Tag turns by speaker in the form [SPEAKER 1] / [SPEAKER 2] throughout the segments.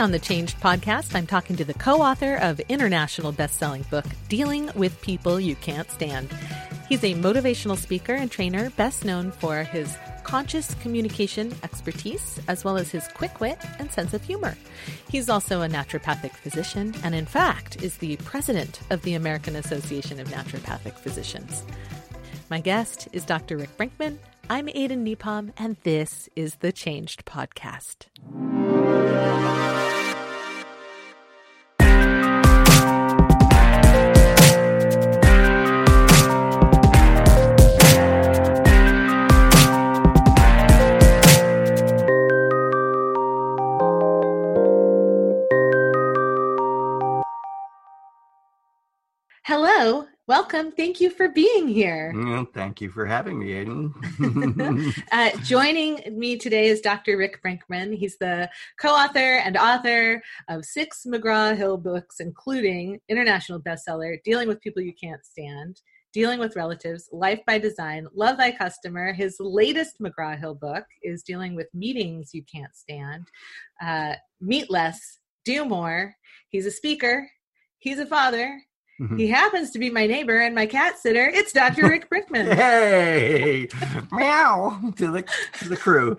[SPEAKER 1] on the Changed podcast, I'm talking to the co author of international best selling book, Dealing with People You Can't Stand. He's a motivational speaker and trainer, best known for his conscious communication expertise, as well as his quick wit and sense of humor. He's also a naturopathic physician, and in fact, is the president of the American Association of Naturopathic Physicians. My guest is Dr. Rick Brinkman. I'm Aden Nepom, and this is the Changed Podcast. Hello, welcome. Thank you for being here.
[SPEAKER 2] Mm, thank you for having me, Aden.
[SPEAKER 1] uh, joining me today is Dr. Rick Brinkman. He's the co author and author of six McGraw Hill books, including international bestseller Dealing with People You Can't Stand. Dealing with Relatives, Life by Design, Love Thy Customer. His latest McGraw Hill book is Dealing with Meetings You Can't Stand. Uh, Meet Less, Do More. He's a speaker, he's a father, Mm-hmm. He happens to be my neighbor and my cat sitter. It's Dr. Rick Brinkman.
[SPEAKER 2] hey, meow to the to the crew.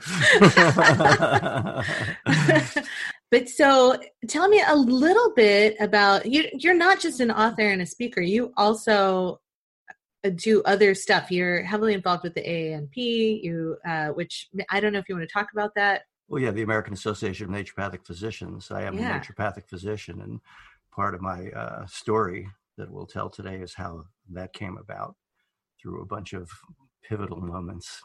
[SPEAKER 1] but so, tell me a little bit about you. You're not just an author and a speaker. You also uh, do other stuff. You're heavily involved with the AANP. You, uh, which I don't know if you want to talk about that.
[SPEAKER 2] Well, yeah, the American Association of Naturopathic Physicians. I am yeah. a naturopathic physician, and part of my uh, story that we'll tell today is how that came about through a bunch of pivotal moments.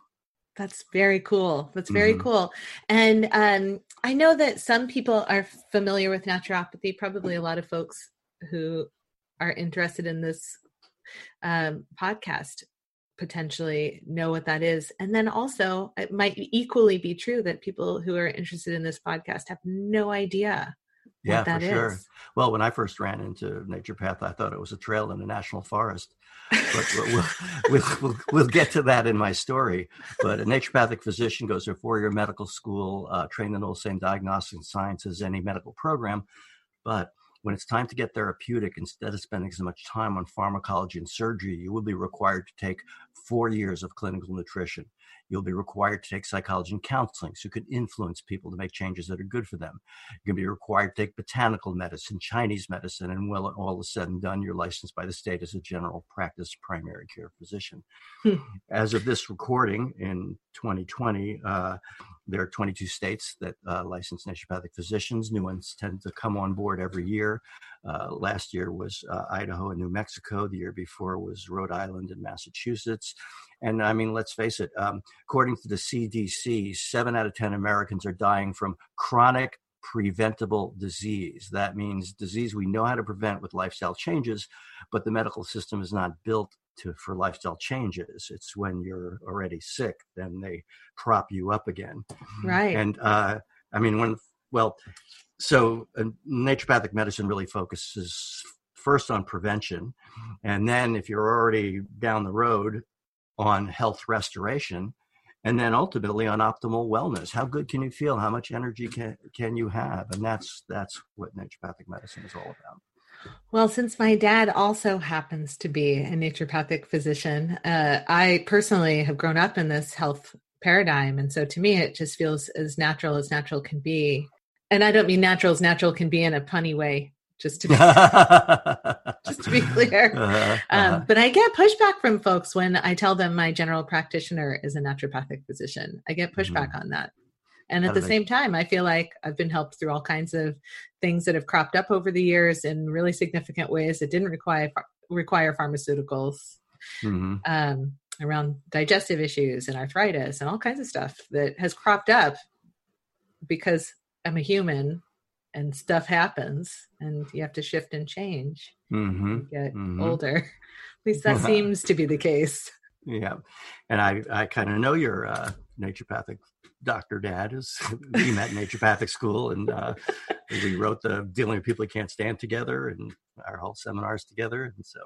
[SPEAKER 1] That's very cool. That's very mm-hmm. cool. And um, I know that some people are familiar with naturopathy, probably a lot of folks who are interested in this um, podcast potentially know what that is. And then also, it might equally be true that people who are interested in this podcast have no idea
[SPEAKER 2] yeah, for sure. Is. Well, when I first ran into Naturopath, I thought it was a trail in a national forest. But we'll, we'll, we'll, we'll, get to that in my story. But a naturopathic physician goes to a four-year medical school, uh, trained in all the same diagnostic science as any medical program. But when it's time to get therapeutic, instead of spending so much time on pharmacology and surgery, you will be required to take four years of clinical nutrition. You'll be required to take psychology and counseling so you can influence people to make changes that are good for them. You're going to be required to take botanical medicine, Chinese medicine, and well, all is said and done, you're licensed by the state as a general practice primary care physician. Hmm. As of this recording in 2020, uh, there are 22 states that uh, license naturopathic physicians. New ones tend to come on board every year. Uh, last year was uh, Idaho and New Mexico. The year before was Rhode Island and Massachusetts. And I mean, let's face it, um, according to the CDC, seven out of 10 Americans are dying from chronic preventable disease. That means disease we know how to prevent with lifestyle changes, but the medical system is not built to for lifestyle changes. It's when you're already sick, then they prop you up again.
[SPEAKER 1] Right.
[SPEAKER 2] And uh, I mean, when well, so uh, naturopathic medicine really focuses first on prevention, and then if you're already down the road, on health restoration and then ultimately on optimal wellness how good can you feel how much energy can, can you have and that's that's what naturopathic medicine is all about
[SPEAKER 1] well, since my dad also happens to be a naturopathic physician, uh, I personally have grown up in this health paradigm. And so to me, it just feels as natural as natural can be. And I don't mean natural as natural can be in a punny way just to be, just to be clear. Uh-huh, um, uh-huh. but I get pushback from folks when I tell them my general practitioner is a naturopathic physician. I get pushback mm-hmm. on that. And at the same time, I feel like I've been helped through all kinds of things that have cropped up over the years in really significant ways that didn't require require pharmaceuticals mm-hmm. um, around digestive issues and arthritis and all kinds of stuff that has cropped up because I'm a human and stuff happens and you have to shift and change mm-hmm. get mm-hmm. older at least that seems to be the case
[SPEAKER 2] yeah and i i kind of know your uh naturopathic doctor dad is we met naturopathic school and uh we wrote the dealing with people who can't stand together and our whole seminars together and so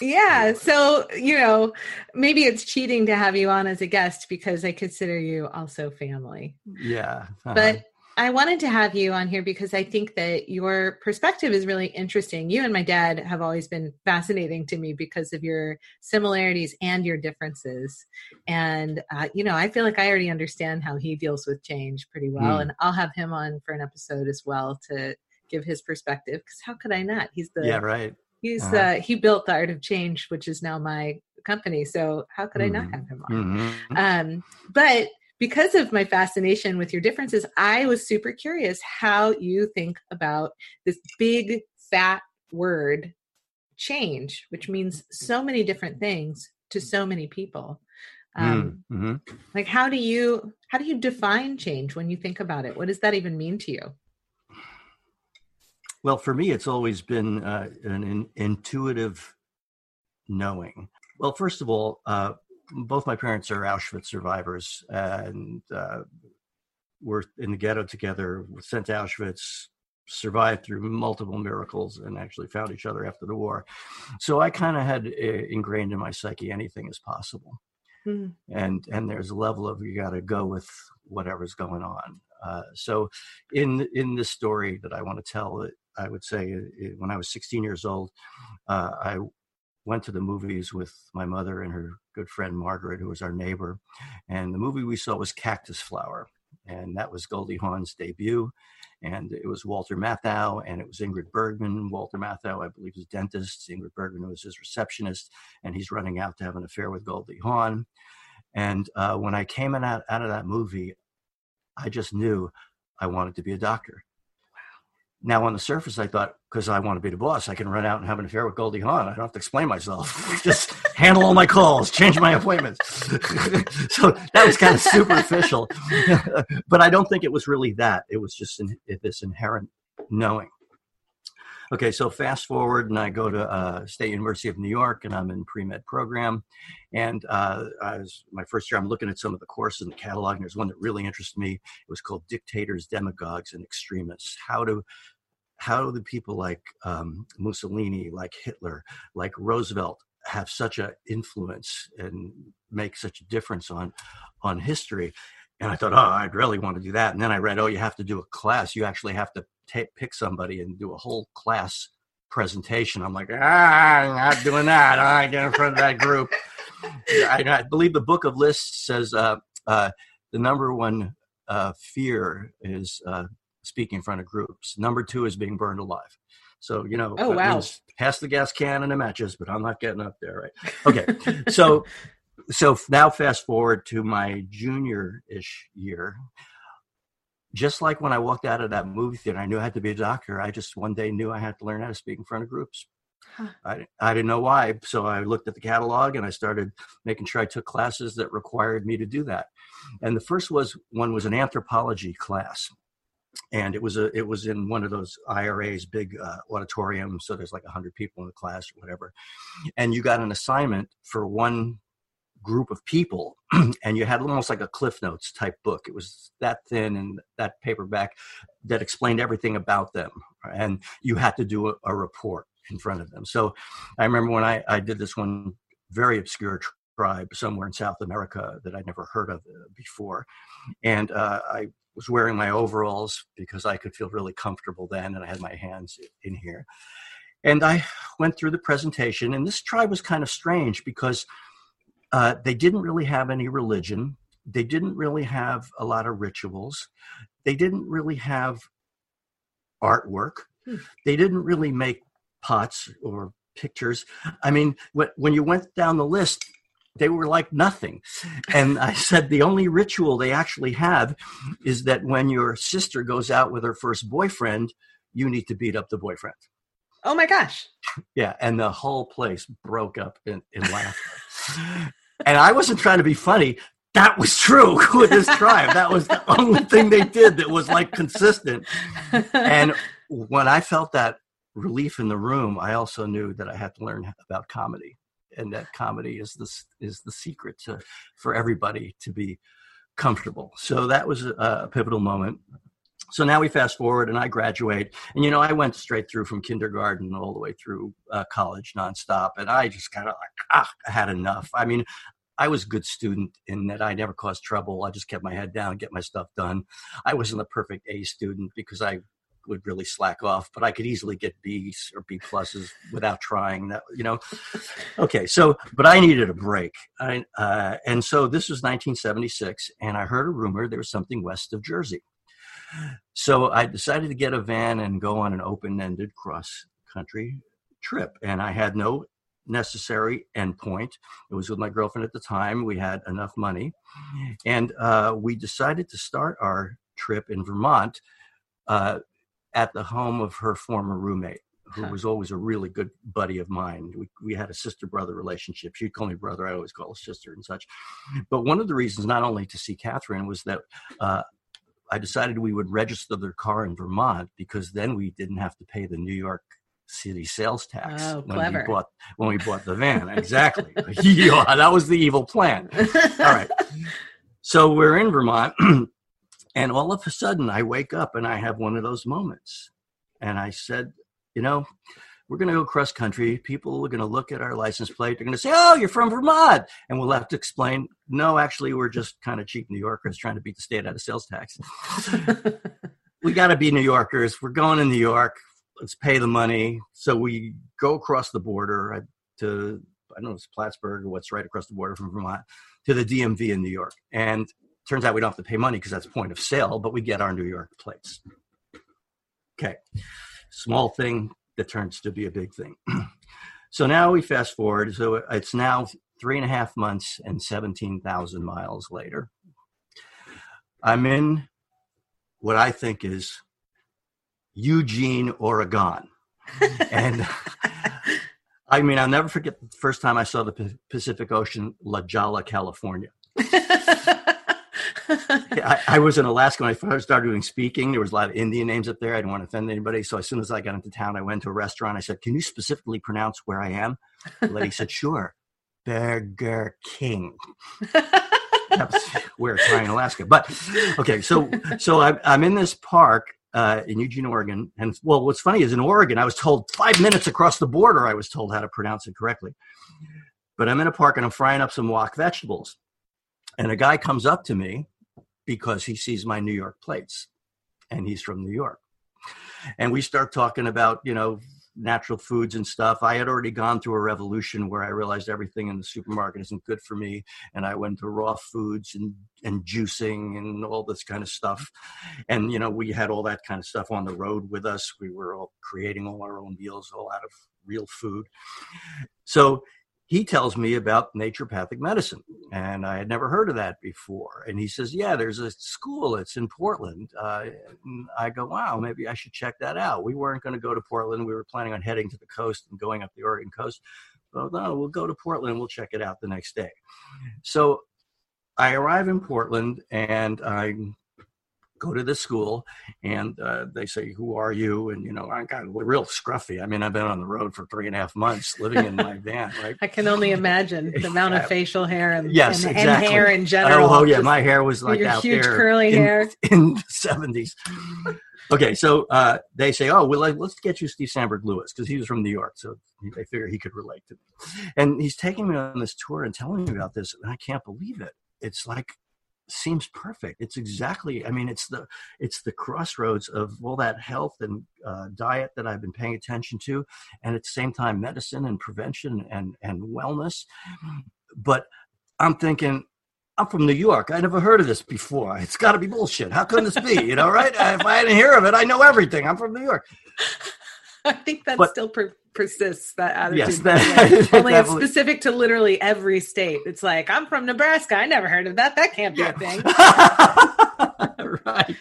[SPEAKER 1] yeah so you know maybe it's cheating to have you on as a guest because i consider you also family
[SPEAKER 2] yeah
[SPEAKER 1] uh-huh. but I wanted to have you on here because I think that your perspective is really interesting. You and my dad have always been fascinating to me because of your similarities and your differences. And, uh, you know, I feel like I already understand how he deals with change pretty well. Mm. And I'll have him on for an episode as well to give his perspective because how could I not? He's the.
[SPEAKER 2] Yeah, right.
[SPEAKER 1] He's uh-huh. uh, he built the art of change, which is now my company. So how could. I not mm-hmm. have him on? Mm-hmm. Um, but because of my fascination with your differences, I was super curious how you think about this big fat word change, which means so many different things to so many people. Um, mm, mm-hmm. Like, how do you how do you define change when you think about it? What does that even mean to you?
[SPEAKER 2] Well, for me, it's always been uh, an in, intuitive knowing. Well, first of all, uh, both my parents are Auschwitz survivors and uh, were in the ghetto together, sent to Auschwitz, survived through multiple miracles, and actually found each other after the war. So I kind of had uh, ingrained in my psyche anything is possible. Mm. And and there's a level of you got to go with whatever's going on. Uh, so in in this story that I want to tell, I would say uh, when I was 16 years old, uh, I went to the movies with my mother and her good friend Margaret, who was our neighbor. And the movie we saw was Cactus Flower. And that was Goldie Hawn's debut. And it was Walter Matthau and it was Ingrid Bergman. Walter Matthau, I believe, is dentist. Ingrid Bergman was his receptionist. And he's running out to have an affair with Goldie Hawn. And uh, when I came out, out of that movie, I just knew I wanted to be a doctor. Now, on the surface, I thought because I want to be the boss, I can run out and have an affair with Goldie Hawn. I don't have to explain myself. Just handle all my calls, change my appointments. so that was kind of superficial, but I don't think it was really that. It was just in, this inherent knowing. Okay, so fast forward, and I go to uh, State University of New York, and I'm in pre med program. And uh, I was my first year. I'm looking at some of the courses in the catalog, and there's one that really interested me. It was called "Dictators, Demagogues, and Extremists: How to how do the people like um, Mussolini, like Hitler, like Roosevelt have such an influence and make such a difference on on history?" And I thought, oh, I'd really want to do that. And then I read, oh, you have to do a class. You actually have to take, pick somebody and do a whole class presentation. I'm like, ah, I'm not doing that. I get in front of that group. I, I, believe the book of lists says uh, uh, the number one uh, fear is uh, speaking in front of groups. Number two is being burned alive. So you know,
[SPEAKER 1] oh wow,
[SPEAKER 2] pass the gas can and the matches, but I'm not getting up there, right? Okay, so so now fast forward to my junior ish year just like when I walked out of that movie theater, I knew I had to be a doctor. I just one day knew I had to learn how to speak in front of groups. Huh. I, I didn't know why. So I looked at the catalog and I started making sure I took classes that required me to do that. And the first was one was an anthropology class. And it was a it was in one of those IRA's big uh, auditoriums, so there's like hundred people in the class or whatever. And you got an assignment for one group of people and you had almost like a cliff notes type book. It was that thin and that paperback that explained everything about them and you had to do a, a report in front of them. So i remember when i, I did this one very obscure tribe somewhere in south america that i'd never heard of uh, before. And uh, i was wearing my overalls because i could feel really comfortable then and i had my hands in here. And i went through the presentation and this tribe was kind of strange because uh, they didn't really have any religion. They didn't really have a lot of rituals. They didn't really have artwork. Hmm. They didn't really make pots or pictures. I mean, when you went down the list, they were like nothing. And I said the only ritual they actually have is that when your sister goes out with her first boyfriend, you need to beat up the boyfriend.
[SPEAKER 1] Oh my gosh.
[SPEAKER 2] Yeah. And the whole place broke up in, in laughter and I wasn't trying to be funny. That was true with this tribe. That was the only thing they did that was like consistent. And when I felt that relief in the room, I also knew that I had to learn about comedy, and that comedy is the is the secret to for everybody to be comfortable. So that was a, a pivotal moment. So now we fast forward, and I graduate, and you know I went straight through from kindergarten all the way through uh, college nonstop, and I just kind of like ah, I had enough. I mean, I was a good student in that I never caused trouble. I just kept my head down, get my stuff done. I wasn't a perfect A student because I would really slack off, but I could easily get B's or B pluses without trying. That you know, okay. So, but I needed a break, I, uh, and so this was 1976, and I heard a rumor there was something west of Jersey. So I decided to get a van and go on an open-ended cross-country trip, and I had no necessary endpoint. It was with my girlfriend at the time. We had enough money, and uh, we decided to start our trip in Vermont uh, at the home of her former roommate, who huh. was always a really good buddy of mine. We, we had a sister brother relationship. She'd call me brother. I always call her sister and such. But one of the reasons, not only to see Catherine, was that uh, I decided we would register their car in Vermont because then we didn't have to pay the New York City sales tax
[SPEAKER 1] oh,
[SPEAKER 2] when we bought when we bought the van. exactly. yeah, that was the evil plan. All right. So we're in Vermont And all of a sudden, I wake up and I have one of those moments. And I said, you know, we're going to go cross country. People are going to look at our license plate. They're going to say, oh, you're from Vermont. And we'll have to explain, no, actually, we're just kind of cheap New Yorkers trying to beat the state out of sales tax. we got to be New Yorkers. We're going to New York. Let's pay the money. So we go across the border uh, to, I don't know, it's Plattsburgh or what's right across the border from Vermont to the DMV in New York. And Turns out we don't have to pay money because that's point of sale, but we get our New York plates. Okay, small thing that turns to be a big thing. so now we fast forward. So it's now three and a half months and 17,000 miles later. I'm in what I think is Eugene, Oregon. and I mean, I'll never forget the first time I saw the Pacific Ocean, La Jolla, California. I, I, was in Alaska when I first started doing speaking. There was a lot of Indian names up there. I didn't want to offend anybody. So as soon as I got into town, I went to a restaurant. I said, "Can you specifically pronounce where I am?" The lady said, "Sure." Burger King. That's where it's in Alaska. But okay, so so I'm I'm in this park uh, in Eugene, Oregon, and well, what's funny is in Oregon, I was told five minutes across the border, I was told how to pronounce it correctly. But I'm in a park and I'm frying up some wok vegetables, and a guy comes up to me because he sees my New York plates and he's from New York. And we start talking about, you know, natural foods and stuff. I had already gone through a revolution where I realized everything in the supermarket isn't good for me. And I went to raw foods and, and juicing and all this kind of stuff. And, you know, we had all that kind of stuff on the road with us. We were all creating all our own meals, all out of real food. So he tells me about naturopathic medicine and i had never heard of that before. And he says yeah there's a school it's in portland uh, i go wow maybe i should check that out. We weren't going to go to portland. We were planning on heading to the coast and going up the oregon coast. Well no we'll go to portland. We'll check it out the next day. So i arrive in portland and i'm go to the school and uh, they say who are you? And you know i'm kind of real scruffy. I mean i've been on the road for three and a half months living in my van right?
[SPEAKER 1] I can only imagine the amount of facial hair and,
[SPEAKER 2] yes,
[SPEAKER 1] and,
[SPEAKER 2] exactly.
[SPEAKER 1] and hair in general.
[SPEAKER 2] oh, oh yeah my hair was like
[SPEAKER 1] your
[SPEAKER 2] out
[SPEAKER 1] huge
[SPEAKER 2] there
[SPEAKER 1] curly
[SPEAKER 2] in,
[SPEAKER 1] hair.
[SPEAKER 2] in the 70s okay so uh, they say oh well let's get you steve sandberg lewis because he was from new york so they figure he could relate to me. And he's taking me on this tour and telling me about this and i can't believe it. It's like seems perfect. It's exactly. I mean, it's the it's the crossroads of all that health and uh, diet that I've been paying attention to, and at the same time, medicine and prevention and and wellness. But I'm thinking. I'm from New York. I never heard of this before. It's got to be bullshit. How can this be? You know, right? if I didn't hear of it, I know everything. I'm from New York.
[SPEAKER 1] I think that but, still per- persists. That attitude.
[SPEAKER 2] Yes, that,
[SPEAKER 1] only it's specific to literally every state. It's like I'm from Nebraska. I never heard of that. That can't be yeah.
[SPEAKER 2] a thing. right.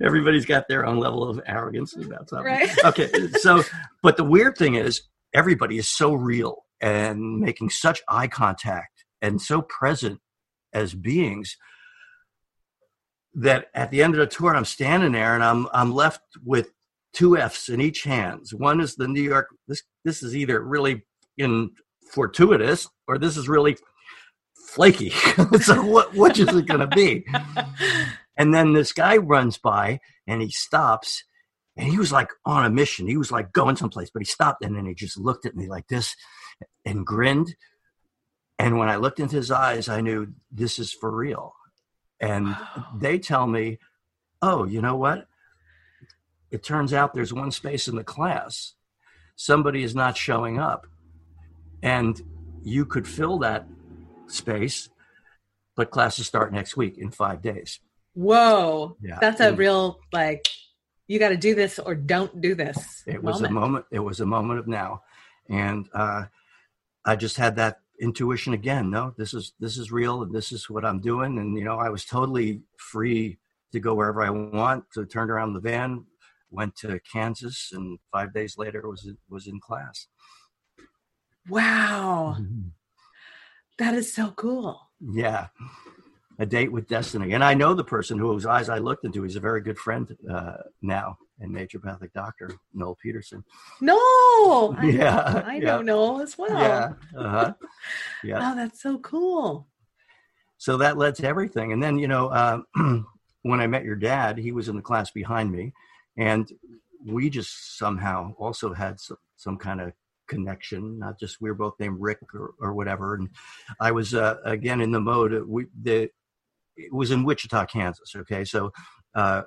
[SPEAKER 2] Everybody's got their own level of arrogance about something.
[SPEAKER 1] Right.
[SPEAKER 2] Okay. So, but the weird thing is, everybody is so real and making such eye contact and so present as beings that at the end of the tour I'm standing there and I'm I'm left with two F's in each hands. One is the New York. This this is either really in fortuitous or this is really flaky. so what which is it going to be? and then this guy runs by and he stops and he was like on a mission. He was like going someplace, but he stopped and then he just looked at me like this and grinned. And when I looked into his eyes, I knew this is for real. And wow. they tell me, oh, you know what? It turns out there's one space in the class. Somebody is not showing up. And you could fill that space, but classes start next week in five days.
[SPEAKER 1] Whoa. Yeah. That's a and, real, like, you got to do this or don't do this.
[SPEAKER 2] It was moment. a moment. It was a moment of now. And uh, I just had that intuition again. No, this is this is real, and this is what I'm doing. And you know, I was totally free to go wherever I want. To turn around the van, went to Kansas, and five days later was was in class.
[SPEAKER 1] Wow, mm-hmm. that is so cool.
[SPEAKER 2] Yeah, a date with destiny, and I know the person whose eyes I looked into. He's a very good friend uh, now and naturopathic doctor Noel Peterson.
[SPEAKER 1] No,
[SPEAKER 2] yeah,
[SPEAKER 1] I, I know Noel as well.
[SPEAKER 2] Yeah, uh-huh.
[SPEAKER 1] yeah. Oh, that's so cool.
[SPEAKER 2] So that led to everything, and then you know, uh, when I met your dad, he was in the class behind me, and we just somehow also had some, some kind of connection. Not just we were both named Rick or, or whatever, and I was uh, again in the mode. We the it was in Wichita, Kansas. Okay, so uh,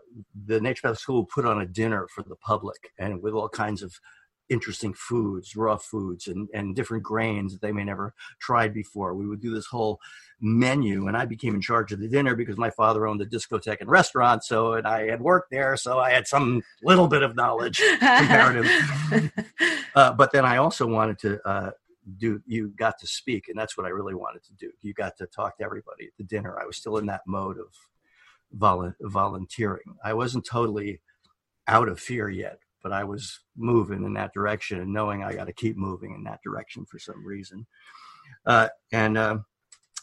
[SPEAKER 2] the naturopathic school put on a dinner for the public and with all kinds of interesting foods, raw foods, and, and different grains that they may never tried before. We would do this whole menu, and I became in charge of the dinner because my father owned a discotheque and restaurant. So, and I had worked there, so I had some little bit of knowledge, comparative. uh, but then I also wanted to uh, do. You got to speak, and that's what I really wanted to do. You got to talk to everybody at the dinner. I was still in that mode of volu- volunteering. I wasn't totally out of fear yet, but I was moving in that direction and knowing I got to keep moving in that direction for some reason. Uh, and uh,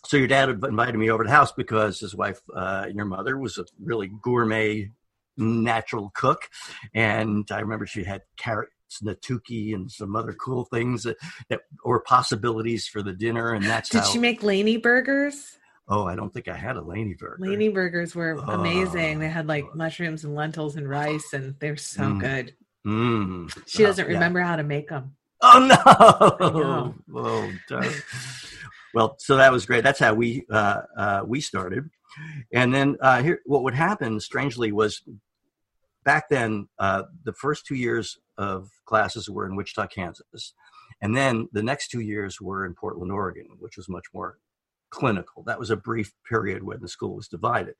[SPEAKER 2] so your dad invited me over to the house because his wife, uh, your mother, was a really gourmet, natural cook, and I remember she had carrots nattuki and some other cool things that, that or possibilities for the dinner and that's
[SPEAKER 1] did
[SPEAKER 2] how,
[SPEAKER 1] she make laney burgers
[SPEAKER 2] Oh, I don't think I had a Laney burger.
[SPEAKER 1] Laney burgers were amazing. They had like oh. mushrooms and lentils and rice, and they're so mm. good.
[SPEAKER 2] Mm.
[SPEAKER 1] She doesn't oh, remember yeah. how to make them.
[SPEAKER 2] Oh no! Oh, well, so that was great. That's how we uh, uh, we started, and then uh, here, what would happen, strangely, was back then uh, the first two years of classes were in Wichita, Kansas, and then the next two years were in Portland, Oregon, which was much more clinical. That was a brief period when the school was divided.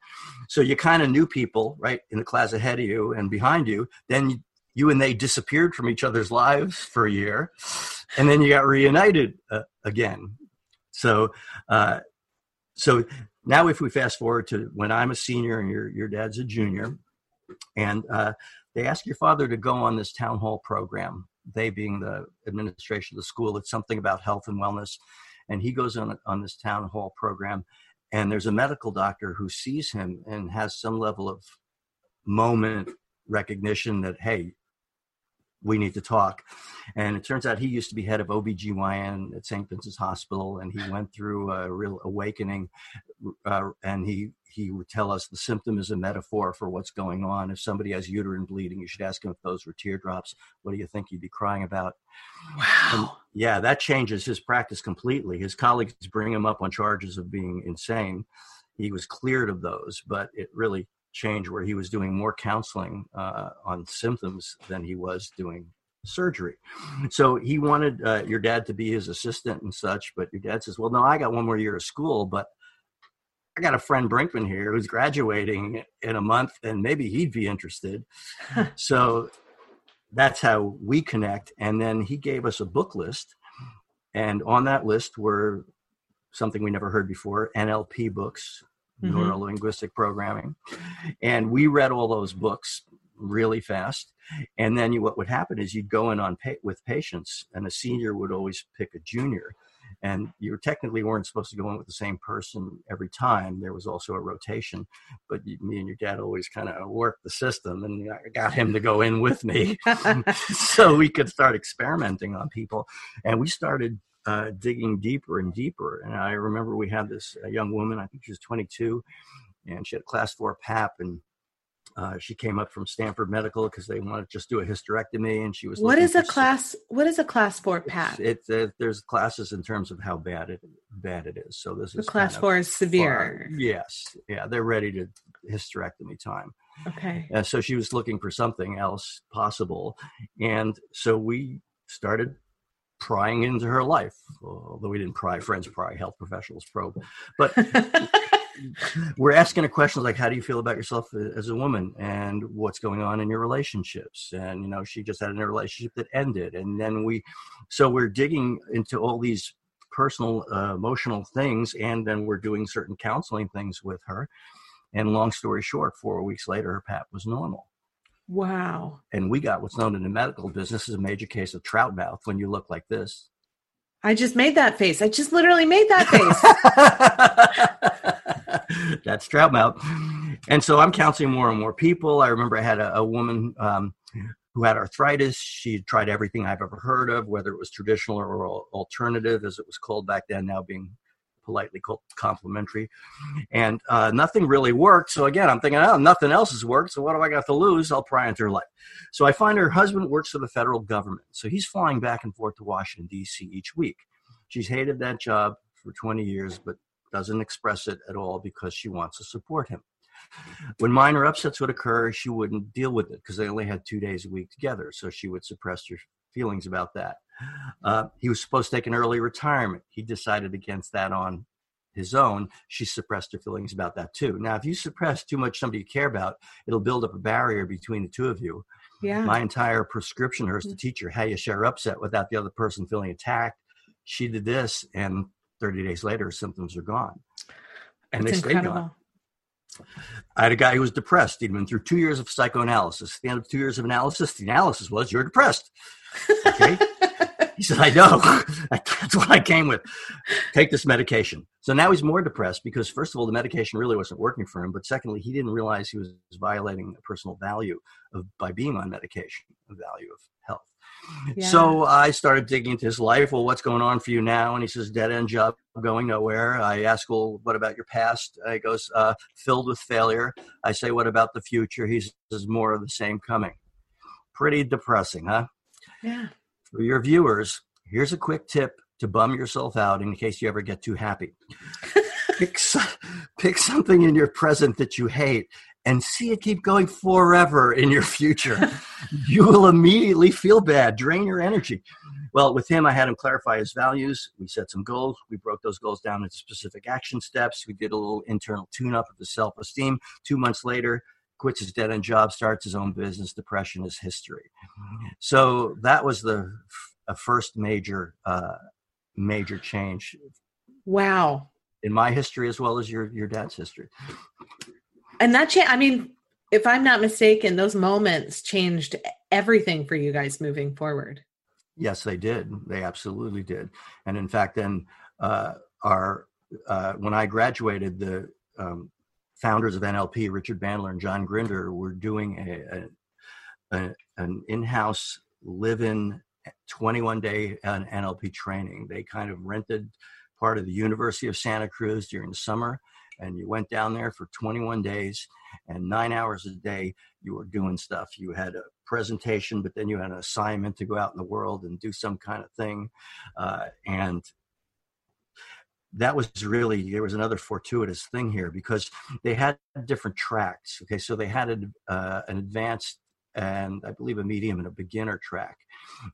[SPEAKER 2] So you kind of knew people, right, in the class ahead of you and behind you. Then you and they disappeared from each other's lives for a year, and then you got reunited uh, again. So, uh, so now if we fast forward to when I'm a senior and your your dad's a junior, and uh, they ask your father to go on this town hall program. They being the administration of the school, it's something about health and wellness and he goes on on this town hall program and there's a medical doctor who sees him and has some level of moment recognition that hey we need to talk and it turns out he used to be head of OBGYN at St. Vincent's Hospital and he went through a real awakening uh, and he he would tell us the symptom is a metaphor for what's going on. If somebody has uterine bleeding, you should ask him if those were teardrops. What do you think he'd be crying about?
[SPEAKER 1] Wow. And
[SPEAKER 2] yeah, that changes his practice completely. His colleagues bring him up on charges of being insane. He was cleared of those, but it really changed where he was doing more counseling uh, on symptoms than he was doing surgery. So he wanted uh, your dad to be his assistant and such, but your dad says, "Well, no, I got one more year of school, but I got a friend Brinkman here who's graduating in a month, and maybe he'd be interested. so that's how we connect. And then he gave us a book list, and on that list were something we never heard before NLP books, mm-hmm. neuro linguistic programming. And we read all those books really fast. And then you, what would happen is you'd go in on pa- with patients, and a senior would always pick a junior and you technically weren't supposed to go in with the same person every time. There was also a rotation, but you, me and your dad always kind of worked the system, and I got him to go in with me so we could start experimenting on people. And we started uh, digging deeper and deeper. And I remember we had this young woman, I think she was 22, and she had class four PAP, and Uh, she came up from Stanford Medical because they wanted to just do a hysterectomy, and she was.
[SPEAKER 1] What is a class? What is a class four pap?
[SPEAKER 2] It, it, uh, there's classes in terms of how bad it bad it is. So this
[SPEAKER 1] the
[SPEAKER 2] is
[SPEAKER 1] class four is severe.
[SPEAKER 2] Far, yes, yeah, they're ready to hysterectomy time.
[SPEAKER 1] Okay.
[SPEAKER 2] Uh, so she was looking for something else possible, and so we started prying into her life. Although we didn't pry, friends pry, health professionals probe, but. we're asking her questions like how do you feel about yourself as a woman and what's going on in your relationships and you know she just had a relationship that ended and then we so we're digging into all these personal uh, emotional things and then we're doing certain counseling things with her and long story short four weeks later her pap was normal
[SPEAKER 1] wow
[SPEAKER 2] and we got what's known in the medical business as a major case of trout mouth when you look like this
[SPEAKER 1] I just made that face. I just literally made that
[SPEAKER 2] face. That's trout mouth. And so I'm counseling more and more people. I remember I had a, a woman um, who had arthritis. She tried everything I've ever heard of, whether it was traditional or alternative, as it was called back then, now being politely called complementary. And uh, nothing really worked. So again, I'm thinking, oh, nothing else has worked. So what do I got to lose? I'll pry into her life. So I find her husband works for the federal government. So he's flying back and forth to Washington, D.C. each week. She's hated that job for 20 years, but doesn't express it at all because she wants to support him. When minor upsets would occur, she wouldn't deal with it because they only had two days a week together. So she would suppress her feelings about that. Uh, he was supposed to take an early retirement. He decided against that on his own. She suppressed her feelings about that too. Now, if you suppress too much somebody you care about, it'll build up a barrier between the two of you.
[SPEAKER 1] Yeah.
[SPEAKER 2] My entire prescription is to mm. teach her how you share upset without the other person feeling attacked. She did this, and 30 days later, symptoms are gone.
[SPEAKER 1] And That's they incredible. stayed gone.
[SPEAKER 2] I had a guy who was depressed. He'd been through two years of psychoanalysis. At the end of two years of analysis, the analysis was you're depressed. Okay. He said, I know. That's what I came with. Take this medication. So now he's more depressed because, first of all, the medication really wasn't working for him. But secondly, he didn't realize he was violating a personal value of by being on medication, the value of health. Yeah. So I started digging into his life. Well, what's going on for you now? And he says, dead end job, going nowhere. I ask, well, what about your past? He goes, uh, filled with failure. I say, what about the future? He says, more of the same coming. Pretty depressing, huh?
[SPEAKER 1] Yeah.
[SPEAKER 2] For your viewers, here's a quick tip to bum yourself out in case you ever get too happy. pick, pick something in your present that you hate and see it keep going forever in your future. you will immediately feel bad, drain your energy. Well, with him, I had him clarify his values. We set some goals. We broke those goals down into specific action steps. We did a little internal tune up of the self esteem. Two months later, quits his dead end job, starts his own business. Depression is history. So that was the a first major uh, major change.
[SPEAKER 1] Wow.
[SPEAKER 2] In my history as well as your your dad's history.
[SPEAKER 1] And that change. I mean, if I'm not mistaken, those moments changed everything for you guys moving forward.
[SPEAKER 2] Yes, they did. They absolutely did. And in fact, then uh, our uh, when I graduated, the um, founders of NLP, Richard Bandler and John Grinder, were doing a, a, a an in-house live-in 21 day NLP training. They kind of rented part of the University of Santa Cruz during the summer, and you went down there for 21 days and nine hours a day you were doing stuff. You had a presentation, but then you had an assignment to go out in the world and do some kind of thing, uh, and that was really there was another fortuitous thing here because they had different tracks okay so they had a, uh, an advanced and I believe a medium and a beginner track.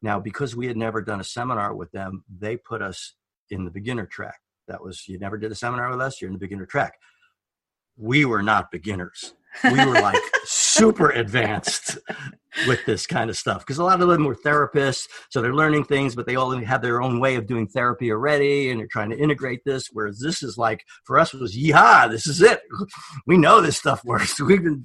[SPEAKER 2] Now, because we had never done a seminar with them, they put us in the beginner track. That was, you never did a seminar with us, you're in the beginner track. We were not beginners we were like super advanced with this kind of stuff because a lot of them were therapists so they're learning things but they all have their own way of doing therapy already and they're trying to integrate this whereas this is like for us it was yeah this is it we know this stuff works we've been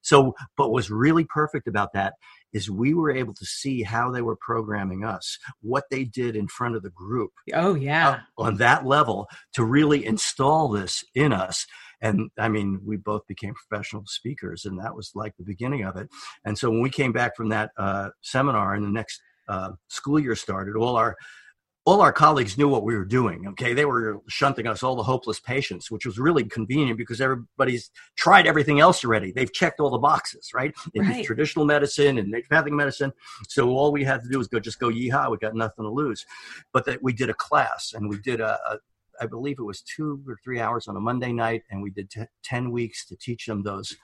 [SPEAKER 2] so but what's really perfect about that is we were able to see how they were programming us, what they did in front of the group.
[SPEAKER 1] Oh, yeah.
[SPEAKER 2] on that level to really install this in us and i mean we both became professional speakers and that was like the beginning of it and so when we came back from that uh, seminar and the next uh, school year started all our all our colleagues knew what we were doing. Okay, they were shunting us all the hopeless patients, which was really convenient because everybody's tried everything else already. They've checked all the boxes, right? In
[SPEAKER 1] Right.
[SPEAKER 2] traditional medicine and naturopathic medicine. So all we had to do was go, just go yeehaw. We got nothing to lose. But that we did a class and we did a, a I believe it was two or three hours on a Monday night, and we did t- ten weeks to teach them those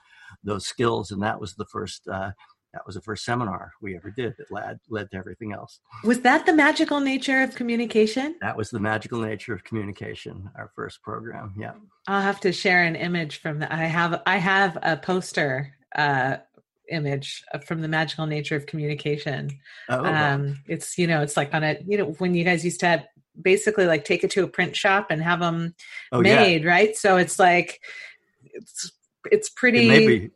[SPEAKER 2] those skills. And that was the first. Uh, that was the first seminar we ever did that led led to everything else.
[SPEAKER 1] Was that the magical nature of communication?
[SPEAKER 2] That was the magical nature of communication, our first program. Yeah.
[SPEAKER 1] I'll have to share an image from the I have I have a poster uh image from the magical nature of communication.
[SPEAKER 2] Oh, wow.
[SPEAKER 1] um it's you know it's like on a you know when you guys used to have basically like take it to a print shop and have them
[SPEAKER 2] oh yeah.
[SPEAKER 1] made right so it's like it's it's pretty
[SPEAKER 2] It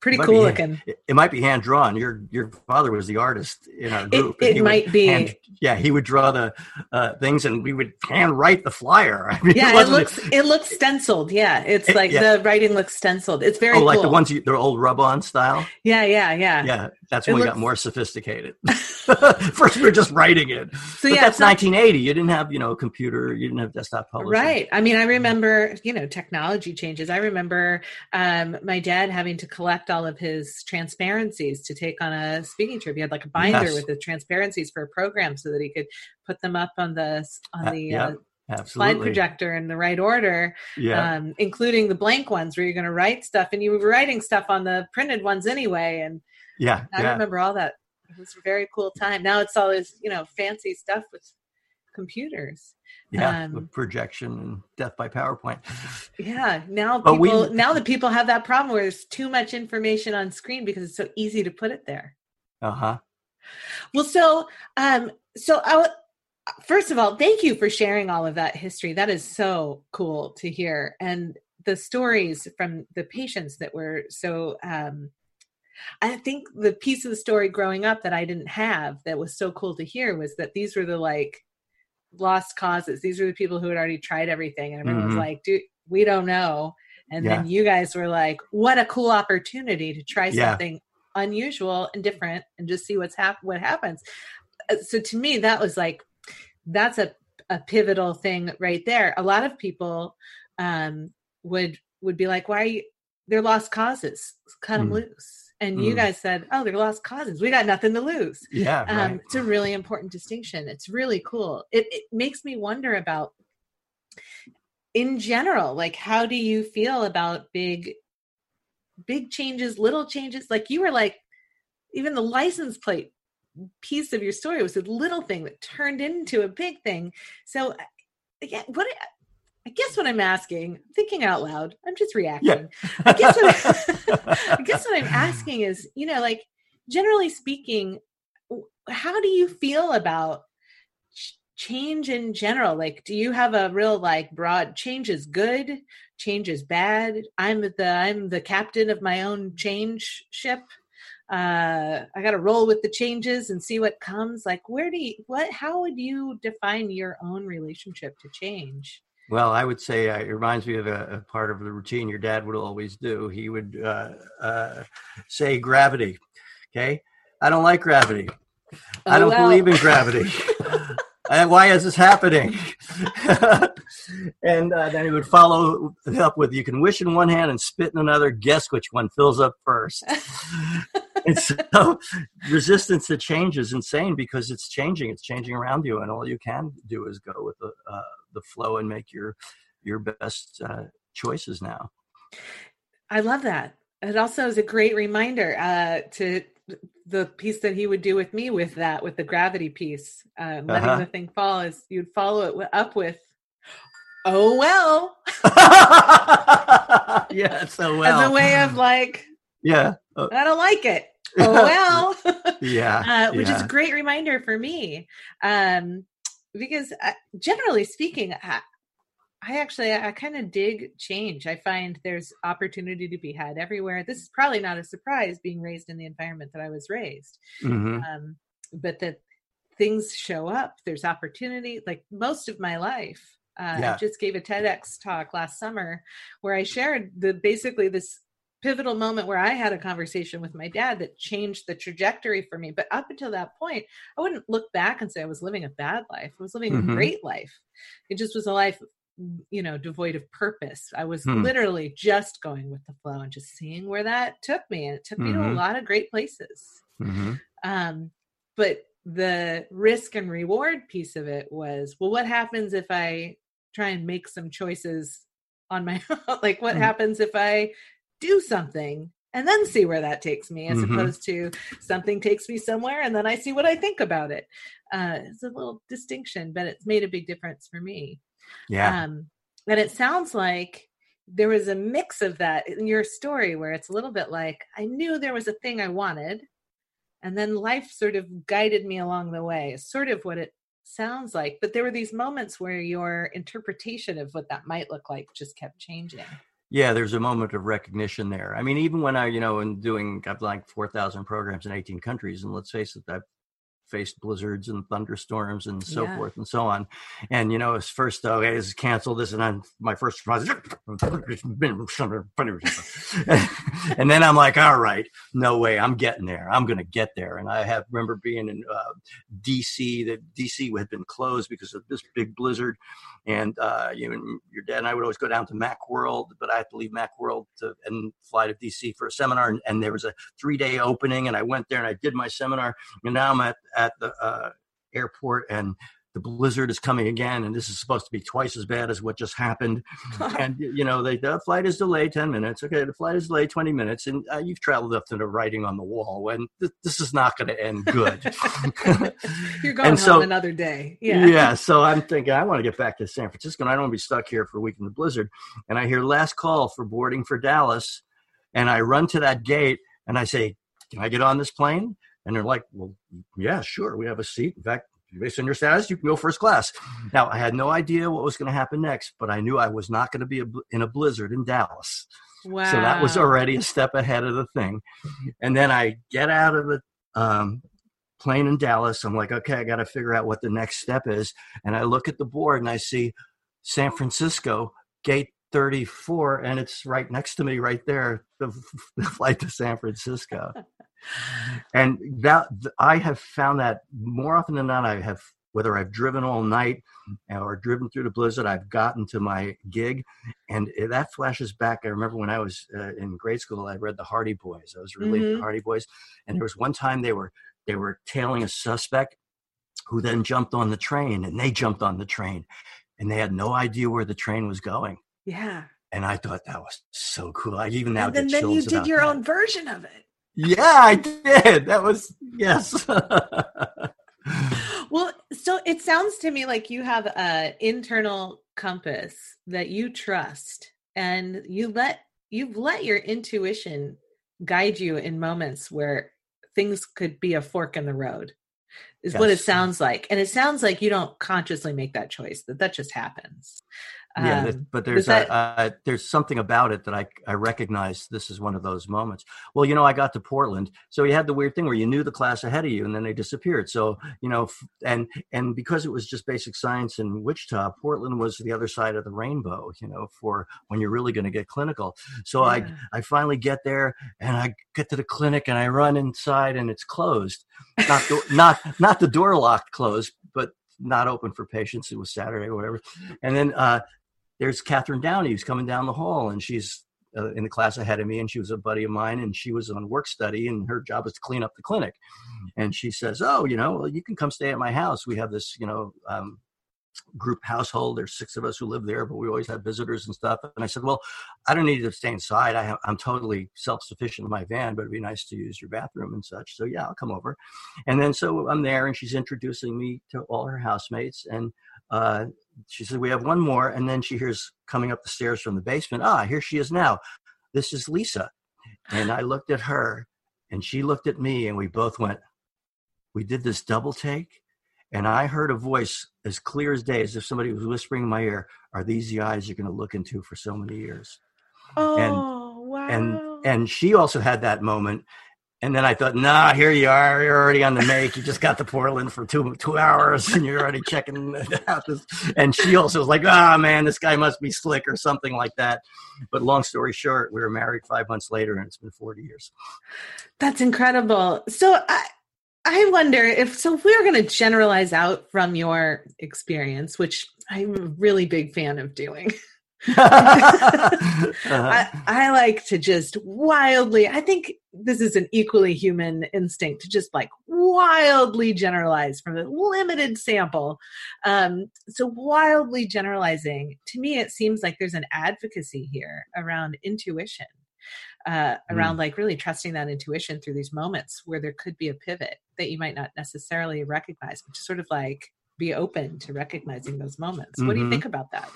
[SPEAKER 1] pretty cool
[SPEAKER 2] be-
[SPEAKER 1] looking
[SPEAKER 2] It, it might be hand drawn. Your your father was the artist in our group. and
[SPEAKER 1] it might be.
[SPEAKER 2] hand- yeah, he would draw the uh, things, and we would hand write the flyer. I mean,
[SPEAKER 1] yeah it looks it looks stenciled yeah it's
[SPEAKER 2] It-
[SPEAKER 1] like
[SPEAKER 2] yeah.
[SPEAKER 1] the writing looks stenciled it's very
[SPEAKER 2] Oh, like the ones you, the old rub-on style.
[SPEAKER 1] yeah yeah yeah
[SPEAKER 2] Yeah, that's
[SPEAKER 1] It
[SPEAKER 2] when we
[SPEAKER 1] looks-
[SPEAKER 2] got more sophisticated. First, we were just writing it.
[SPEAKER 1] so
[SPEAKER 2] But
[SPEAKER 1] yeah
[SPEAKER 2] that's
[SPEAKER 1] it's not-
[SPEAKER 2] 1980. You didn't have, you know, a computer. You didn't have desktop publishing.
[SPEAKER 1] Right. I mean, I remember, you know, technology changes. I remember um, my dad having to collect all of his transparencies to take on a speaking trip. He had like a binder
[SPEAKER 2] Yes.
[SPEAKER 1] with the transparencies for a program so that he could put them up on the on
[SPEAKER 2] Uh,
[SPEAKER 1] the
[SPEAKER 2] yeah,
[SPEAKER 1] uh, slide projector in the right order,
[SPEAKER 2] Yeah.
[SPEAKER 1] um, including the blank ones where you're going to write stuff, and you were writing stuff on the printed ones anyway. And
[SPEAKER 2] yeah.
[SPEAKER 1] I
[SPEAKER 2] Yeah.
[SPEAKER 1] remember all that. It was a very cool time. Now it's all this, you know, fancy stuff with computers.
[SPEAKER 2] Yeah.
[SPEAKER 1] um,
[SPEAKER 2] with projection and death by PowerPoint.
[SPEAKER 1] Yeah, now
[SPEAKER 2] But we-
[SPEAKER 1] people now that people have that problem where there's too much information on screen because it's so easy to put it there.
[SPEAKER 2] Uh huh.
[SPEAKER 1] Well, so um, so I w- first of all, thank you for sharing all of that history. That is so cool to hear, and the stories from the patients that were so. Um, I think the piece of the story growing up that I didn't have that was so cool to hear was that these were the like lost causes. These were the people who had already tried everything, and everyone was
[SPEAKER 2] Mhm.
[SPEAKER 1] like, "Dude, we don't know." And then you guys were like, "What a cool opportunity to try
[SPEAKER 2] Yeah.
[SPEAKER 1] something unusual and different, and just see what's hap- what happens." Uh, So to me, that was like, that's a a pivotal thing right there. A lot of people um, would would be like, "Why are you?" They're lost causes. Cut them
[SPEAKER 2] Mm.
[SPEAKER 1] loose. And you
[SPEAKER 2] Mm.
[SPEAKER 1] guys said, "Oh, they're lost causes. We got nothing to lose."
[SPEAKER 2] Yeah.
[SPEAKER 1] um,
[SPEAKER 2] Right.
[SPEAKER 1] it's a really important distinction it's really cool it, it makes me wonder about in general like how do you feel about big big changes little changes like you were like even the license plate piece of your story was a little thing that turned into a big thing so again what i guess what i'm asking thinking out loud i'm just reacting I guess what I guess what I'm asking is, you know, like generally speaking, how do you feel about ch- change in general? Like, do you have a real like broad change is good, change is bad? I'm the I'm the captain of my own change ship. Uh, I got to roll with the changes and see what comes. Like, where do you what? How would you define your own relationship to change?
[SPEAKER 2] Well, I would say uh, it reminds me of a, a part of the routine your dad would always do. He would uh, uh, say gravity. Okay. I don't like gravity. I
[SPEAKER 1] Oh,
[SPEAKER 2] don't
[SPEAKER 1] well.
[SPEAKER 2] believe in gravity. and why is this happening? and uh, then he would follow up with, you can wish in one hand and spit in another. Guess which one fills up first. and so resistance to change is insane because it's changing. It's changing around you. And all you can do is go with the, uh, the flow and make your, your best uh, choices now.
[SPEAKER 1] I love that. It also is a great reminder uh, to the piece that he would do with me with that, with the gravity piece, uh, letting
[SPEAKER 2] Uh-huh.
[SPEAKER 1] the thing fall. Is you'd follow it up with, "Oh well,"
[SPEAKER 2] yeah, so well.
[SPEAKER 1] as a way of like,
[SPEAKER 2] yeah.
[SPEAKER 1] I don't like it. Oh well.
[SPEAKER 2] yeah.
[SPEAKER 1] uh, which is a great reminder for me um, because uh, generally speaking I, I actually i kind of dig change i find there's opportunity to be had everywhere this is probably not a surprise being raised in the environment that i was raised
[SPEAKER 2] Mhm.
[SPEAKER 1] um, but that things show up there's opportunity like most of my life uh,
[SPEAKER 2] Yeah.
[SPEAKER 1] i just gave a tedx talk last summer where i shared the basically this pivotal moment where I had a conversation with my dad that changed the trajectory for me. But up until that point, I wouldn't look back and say I was living a bad life. I was living mm-hmm. a great life. It just was a life, you know, devoid of purpose. I was mm. literally just going with the flow and just seeing where that took me. And it took mm-hmm. me to a mm-hmm. lot of great places. Mm-hmm. Um, but the risk and reward piece of it was well, what happens if I try and make some choices on my own? like, what mm-hmm. happens if I do something and then see where that takes me as mm-hmm. opposed to something takes me somewhere and then I see what I think about it. Uh, it's a little distinction, but it's made a big difference for me.
[SPEAKER 2] Yeah.
[SPEAKER 1] Um, and it sounds like there was a mix of that in your story where it's a little bit like I knew there was a thing I wanted, and then life sort of guided me along the way. Is sort of what it sounds like. But there were these moments where your interpretation of what that might look like just kept changing
[SPEAKER 2] yeah there's a moment of recognition there. I mean even when i you know in doing i've like 4000 programs in 18 countries and let's face it i've faced blizzards and thunderstorms and so yeah. forth and so on. And you know, it's first okay, this is canceled. This and I'm my first and then I'm like, all right, no way, I'm getting there. I'm going to get there. And I have remember being in uh, D.C. That D.C. had been closed because of this big blizzard, and uh, you know, your dad and I would always go down to MacWorld, but I had to leave MacWorld to and fly to D.C. for a seminar. And, and there was a three day opening, and I went there and I did my seminar. And now I'm at at the uh, airport and the blizzard is coming again and this is supposed to be twice as bad as what just happened. And you know they, the flight is delayed 10 minutes. Okay the flight is delayed 20 minutes and uh, you've traveled up to the writing on the wall and th- this is not going to end good.
[SPEAKER 1] You're going and home so, another day. Yeah.
[SPEAKER 2] Yeah so i'm thinking i want to get back to san francisco and i don't want to be stuck here for a week in the blizzard. And i hear last call for boarding for dallas and i run to that gate and i say can i get on this plane and they're like, well, yeah, sure. We have a seat. In fact, based on your status, you can go first class. Now, I had no idea what was going to happen next, but I knew I was not going to be in a blizzard in Dallas. Wow. So that was already a step ahead of the thing. And then I get out of the um, plane in Dallas. I'm like, okay, I got to figure out what the next step is. And I look at the board and I see San Francisco, gate 34, and it's right next to me right there, the, the flight to San Francisco and that I have found that more often than not, I have whether I've driven all night or driven through the blizzard, I've gotten to my gig, and that flashes back. I remember when I was uh, in grade school, I read the Hardy Boys. I was really mm-hmm. the Hardy Boys, and there was one time they were they were tailing a suspect who then jumped on the train, and they jumped on the train, and they had no idea where the train was going.
[SPEAKER 1] Yeah.
[SPEAKER 2] And I thought that was so cool. I even now
[SPEAKER 1] and then,
[SPEAKER 2] get
[SPEAKER 1] then you did your
[SPEAKER 2] that.
[SPEAKER 1] own version of it.
[SPEAKER 2] Yeah, I did. That was yes.
[SPEAKER 1] well, so it sounds to me like you have an internal compass that you trust and you let you've let your intuition guide you in moments where things could be a fork in the road is yes. what it sounds like and it sounds like you don't consciously make that choice that that just happens
[SPEAKER 2] yeah, um, but there's that, a, uh, there's something about it that I I recognize. This is one of those moments. Well, you know, I got to Portland, so you had the weird thing where you knew the class ahead of you, and then they disappeared. So you know, and and because it was just basic science in Wichita, Portland was the other side of the rainbow. You know, for when you're really going to get clinical. So yeah. I I finally get there, and I get to the clinic, and I run inside, and it's closed. Not the, not not the door locked closed, but not open for patients. It was Saturday or whatever. And then uh, there's Catherine Downey who's coming down the hall, and she's uh, in the class ahead of me, and she was a buddy of mine, and she was on work study, and her job was to clean up the clinic. And she says, "Oh, you know, well, you can come stay at my house. We have this, you know." Um, group household. There's six of us who live there, but we always have visitors and stuff. And I said, well, I don't need to stay inside. I am totally self-sufficient in my van, but it'd be nice to use your bathroom and such. So yeah, I'll come over. And then so I'm there, and she's introducing me to all her housemates, and uh, she said, We have one more. And then she hears coming up the stairs from the basement, Ah, here she is now. This is Lisa. And I looked at her and she looked at me and we both went, We did this double take. And I heard a voice as clear as day, as if somebody was whispering in my ear, Are these the eyes you're going to look into for so many years?
[SPEAKER 1] Oh,
[SPEAKER 2] and,
[SPEAKER 1] wow.
[SPEAKER 2] And, and she also had that moment And then I thought, nah, here you are. You're already on the make. You just got to Portland for two two hours, and you're already checking out this. And she also was like, ah, oh, man, this guy must be slick or something like that. But long story short, we were married five months later, and it's been 40 years.
[SPEAKER 1] That's incredible. So I, I wonder if so. If we are going to generalize out from your experience, which I'm a really big fan of doing. uh-huh. I, I, like to just wildly, I think this is an equally human instinct to just like wildly generalize from a limited sample. Um, so, wildly generalizing, to me, it seems like there's an advocacy here around intuition. Uh, around mm. like really trusting that intuition through these moments where there could be a pivot that you might not necessarily recognize, but sort of like be open to recognizing those moments. Mm-hmm. What do you mm-hmm. think about that?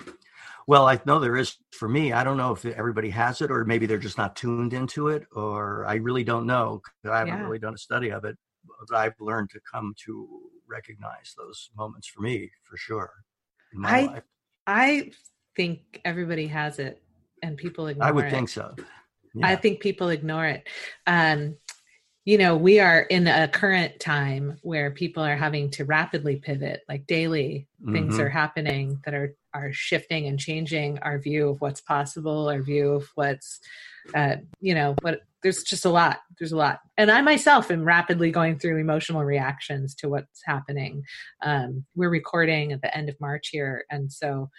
[SPEAKER 2] Well, I know there is for me. I don't know if everybody has it, or maybe they're just not tuned into it, or I really don't know. I haven't yeah. really done a study of it, but I've learned to come to recognize those moments for me, for sure.
[SPEAKER 1] I life. I think everybody has it, and people ignore.
[SPEAKER 2] I would
[SPEAKER 1] it.
[SPEAKER 2] think so.
[SPEAKER 1] Yeah. I think people ignore it. Um, you know, we are in a current time where people are having to rapidly pivot, like daily things mm-hmm. are happening that are are shifting and changing our view of what's possible, our view of what's, uh, you know, what there's just a lot. There's a lot, and I myself am rapidly going through emotional reactions to what's happening. Um, we're recording at the end of March here, and so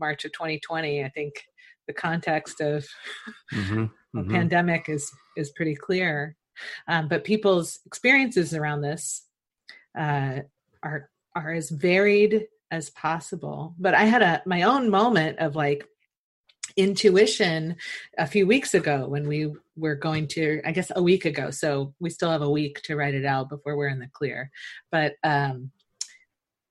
[SPEAKER 1] March of 2020, I think the context of mm-hmm. Mm-hmm. pandemic is is pretty clear um, but people's experiences around this uh, are are as varied as possible. But I had a my own moment of like intuition a few weeks ago when we were going to i guess a week ago so we still have a week to write it out before we're in the clear but um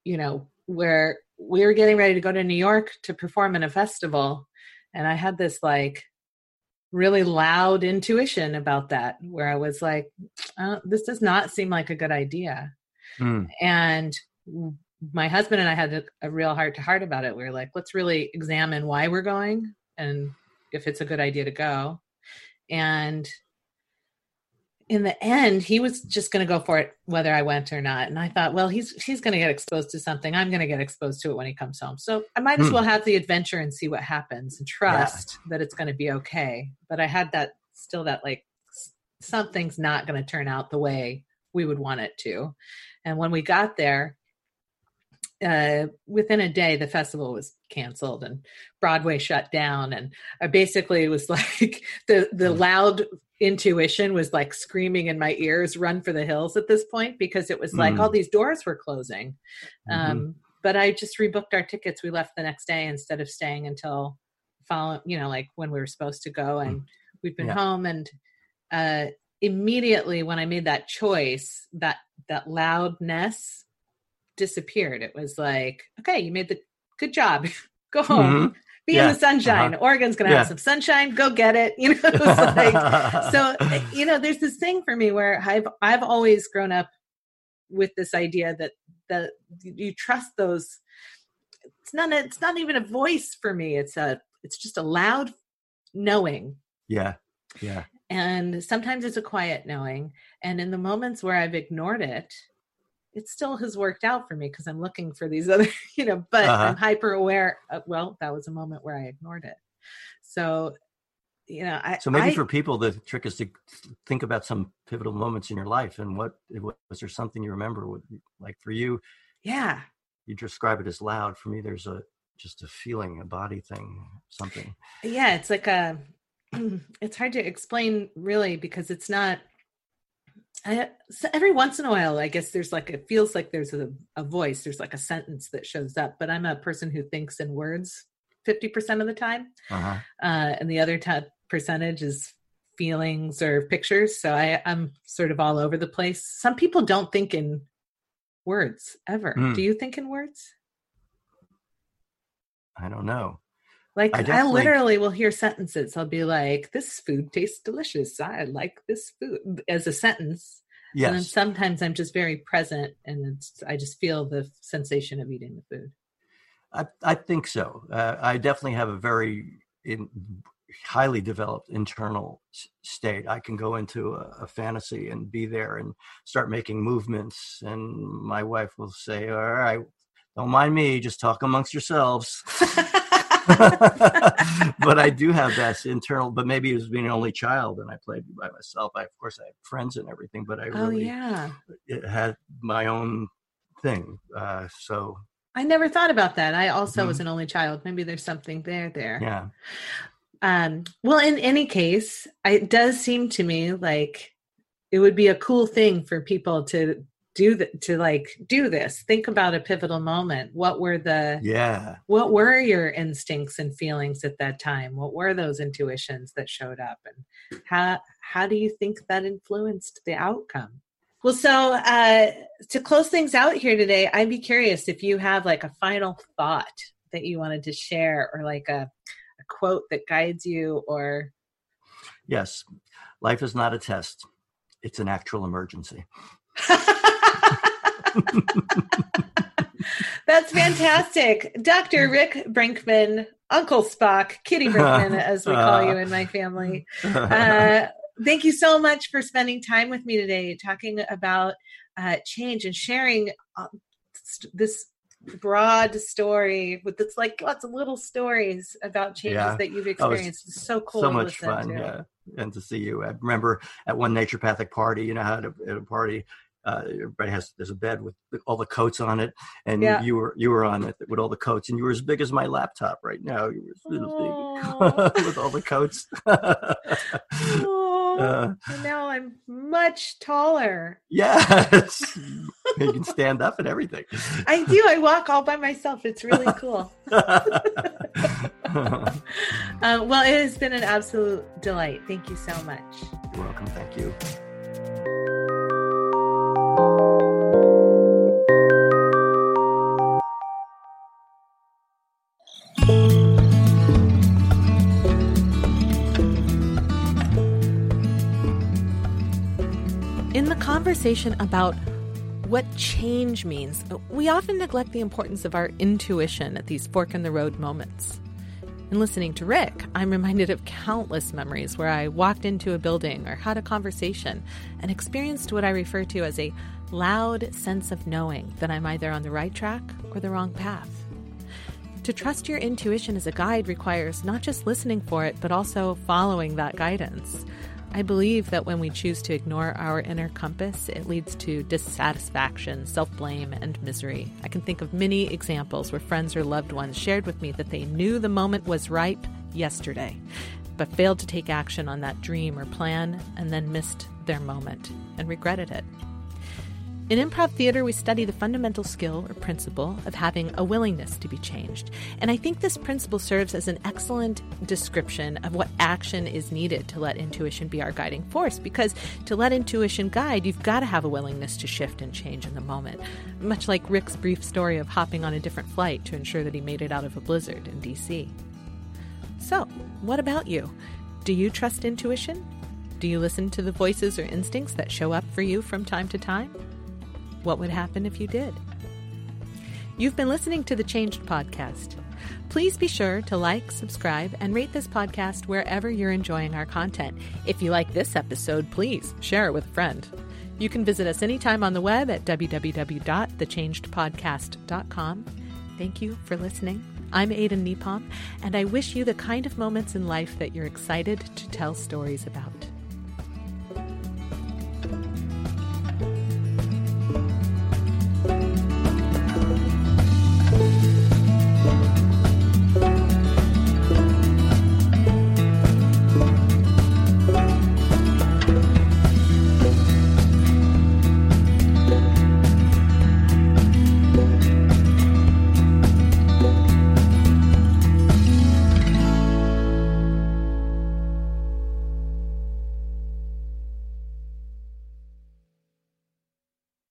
[SPEAKER 1] you know where we were getting ready to go to new york to perform in a festival and i had this like really loud intuition about that where i was like oh, this does not seem like a good idea. Mm. and my husband and i had a, a real heart to heart about it. We were like let's really examine why we're going and if it's a good idea to go. And in the end, he was just going to go for it whether I went or not. And I thought, well, he's he's going to get exposed to something. I'm going to get exposed to it when he comes home. So I might as hmm. well have the adventure and see what happens and trust yeah. that it's going to be okay. But I had that still that like something's not going to turn out the way we would want it to. And when we got there, uh, within a day, the festival was canceled and Broadway shut down. And I basically was like the the hmm. loud intuition was like screaming in my ears run for the hills at this point because it was like mm. all these doors were closing mm-hmm. um, but i just rebooked our tickets we left the next day instead of staying until follow you know like when we were supposed to go and mm. we've been yeah. home and uh, immediately when i made that choice that that loudness disappeared it was like okay you made the good job go home mm-hmm be yeah. in the sunshine. Uh-huh. Oregon's going to yeah. have some sunshine. Go get it. You know, like, so you know, there's this thing for me where I've I've always grown up with this idea that that you trust those. It's not. A, it's not even a voice for me. It's a. It's just a loud knowing.
[SPEAKER 2] Yeah. Yeah.
[SPEAKER 1] And sometimes it's a quiet knowing. And in the moments where I've ignored it, it still has worked out for me because I'm looking for these other, you know, but uh-huh. I'm hyper aware. Of, well, that was a moment where I ignored it. So, you know, I.
[SPEAKER 2] So maybe
[SPEAKER 1] I,
[SPEAKER 2] for people, the trick is to think about some pivotal moments in your life and what was there something you remember? Like for you,
[SPEAKER 1] yeah,
[SPEAKER 2] you describe it as loud. For me, there's a just a feeling, a body thing, something.
[SPEAKER 1] Yeah, it's like a. It's hard to explain really because it's not I, so every once in a while, I guess there's like it feels like there's a, a voice, there's like a sentence that shows up. But I'm a person who thinks in words fifty percent of the time, uh-huh. uh, and the other t- percentage is feelings or pictures. So I, I'm sort of all over the place. Some people don't think in words ever. Mm. Do you think in words?
[SPEAKER 2] I don't know.
[SPEAKER 1] Like I, I, literally will hear sentences. I'll be like, "This food tastes delicious. I like this food" as a sentence. Yes. And then sometimes I'm just very present, and it's I just feel the sensation of eating the food.
[SPEAKER 2] I I think so. Uh, I definitely have a very in, highly developed internal s- state. I can go into a, a, fantasy and be there and start making movements. And my wife will say, All right, don't mind me, just talk amongst yourselves. but I do have that internal, but maybe it was being an only child and I played by myself. I, of course, I had friends and everything, but I oh, really
[SPEAKER 1] oh, yeah.
[SPEAKER 2] had my own thing. Uh, so
[SPEAKER 1] I never thought about that. I also mm-hmm. was an only child. Maybe there's something there there.
[SPEAKER 2] Yeah.
[SPEAKER 1] Um, well, in any case, it does seem to me like it would be a cool thing for people to do that to like do this. Think about a pivotal moment. What were the
[SPEAKER 2] yeah.
[SPEAKER 1] what were your instincts and feelings at that time? What were those intuitions that showed up? And how how do you think that influenced the outcome? Well so uh to close things out here today i'd be curious if you have like a final thought that you wanted to share or like a a quote that guides you or
[SPEAKER 2] yes. Life is not a test. It's an actual emergency
[SPEAKER 1] that's fantastic dr rick brinkman uncle spock kitty brinkman as we call you in my family uh, thank you so much for spending time with me today talking about uh, change and sharing uh, this broad story with it's like lots of little stories about changes yeah. that you've experienced. It's so cool.
[SPEAKER 2] So much fun, to. yeah. And to see you. I remember at one naturopathic party, you know how at a, at a party uh, everybody has there's a bed with all the coats on it, and yeah. you were you were on it with all the coats, and you were as big as my laptop right now. You were big with all the coats.
[SPEAKER 1] Uh, now I'm much taller.
[SPEAKER 2] Yes. you can stand up and everything.
[SPEAKER 1] I do. I walk all by myself. It's really cool. uh, well, it has been an absolute delight. Thank you so much.
[SPEAKER 2] You're welcome. Thank you.
[SPEAKER 1] Conversation about what change means, we often neglect the importance of our intuition at these fork in the road moments. In listening to Rick, I'm reminded of countless memories where I walked into a building or had a conversation and experienced what I refer to as a loud sense of knowing that I'm either on the right track or the wrong path. To trust your intuition as a guide requires not just listening for it, but also following that guidance. I believe that when we choose to ignore our inner compass, it leads to dissatisfaction, self blame, and misery. I can think of many examples where friends or loved ones shared with me that they knew the moment was ripe yesterday, but failed to take action on that dream or plan and then missed their moment and regretted it. In improv theater, we study the fundamental skill or principle of having a willingness to be changed. And I think this principle serves as an excellent description of what action is needed to let intuition be our guiding force. Because to let intuition guide, you've got to have a willingness to shift and change in the moment. Much like Rick's brief story of hopping on a different flight to ensure that he made it out of a blizzard in DC. So, what about you? Do you trust intuition? Do you listen to the voices or instincts that show up for you from time to time? What would happen if you did? You've been listening to the Changed Podcast. Please be sure to like, subscribe, and rate this podcast wherever you're enjoying our content. If you like this episode, please share it with a friend. You can visit us anytime on the web at www.thechangedpodcast.com. Thank you for listening. I'm Aidan Nepom, and I wish you the kind of moments in life that you're excited to tell stories about.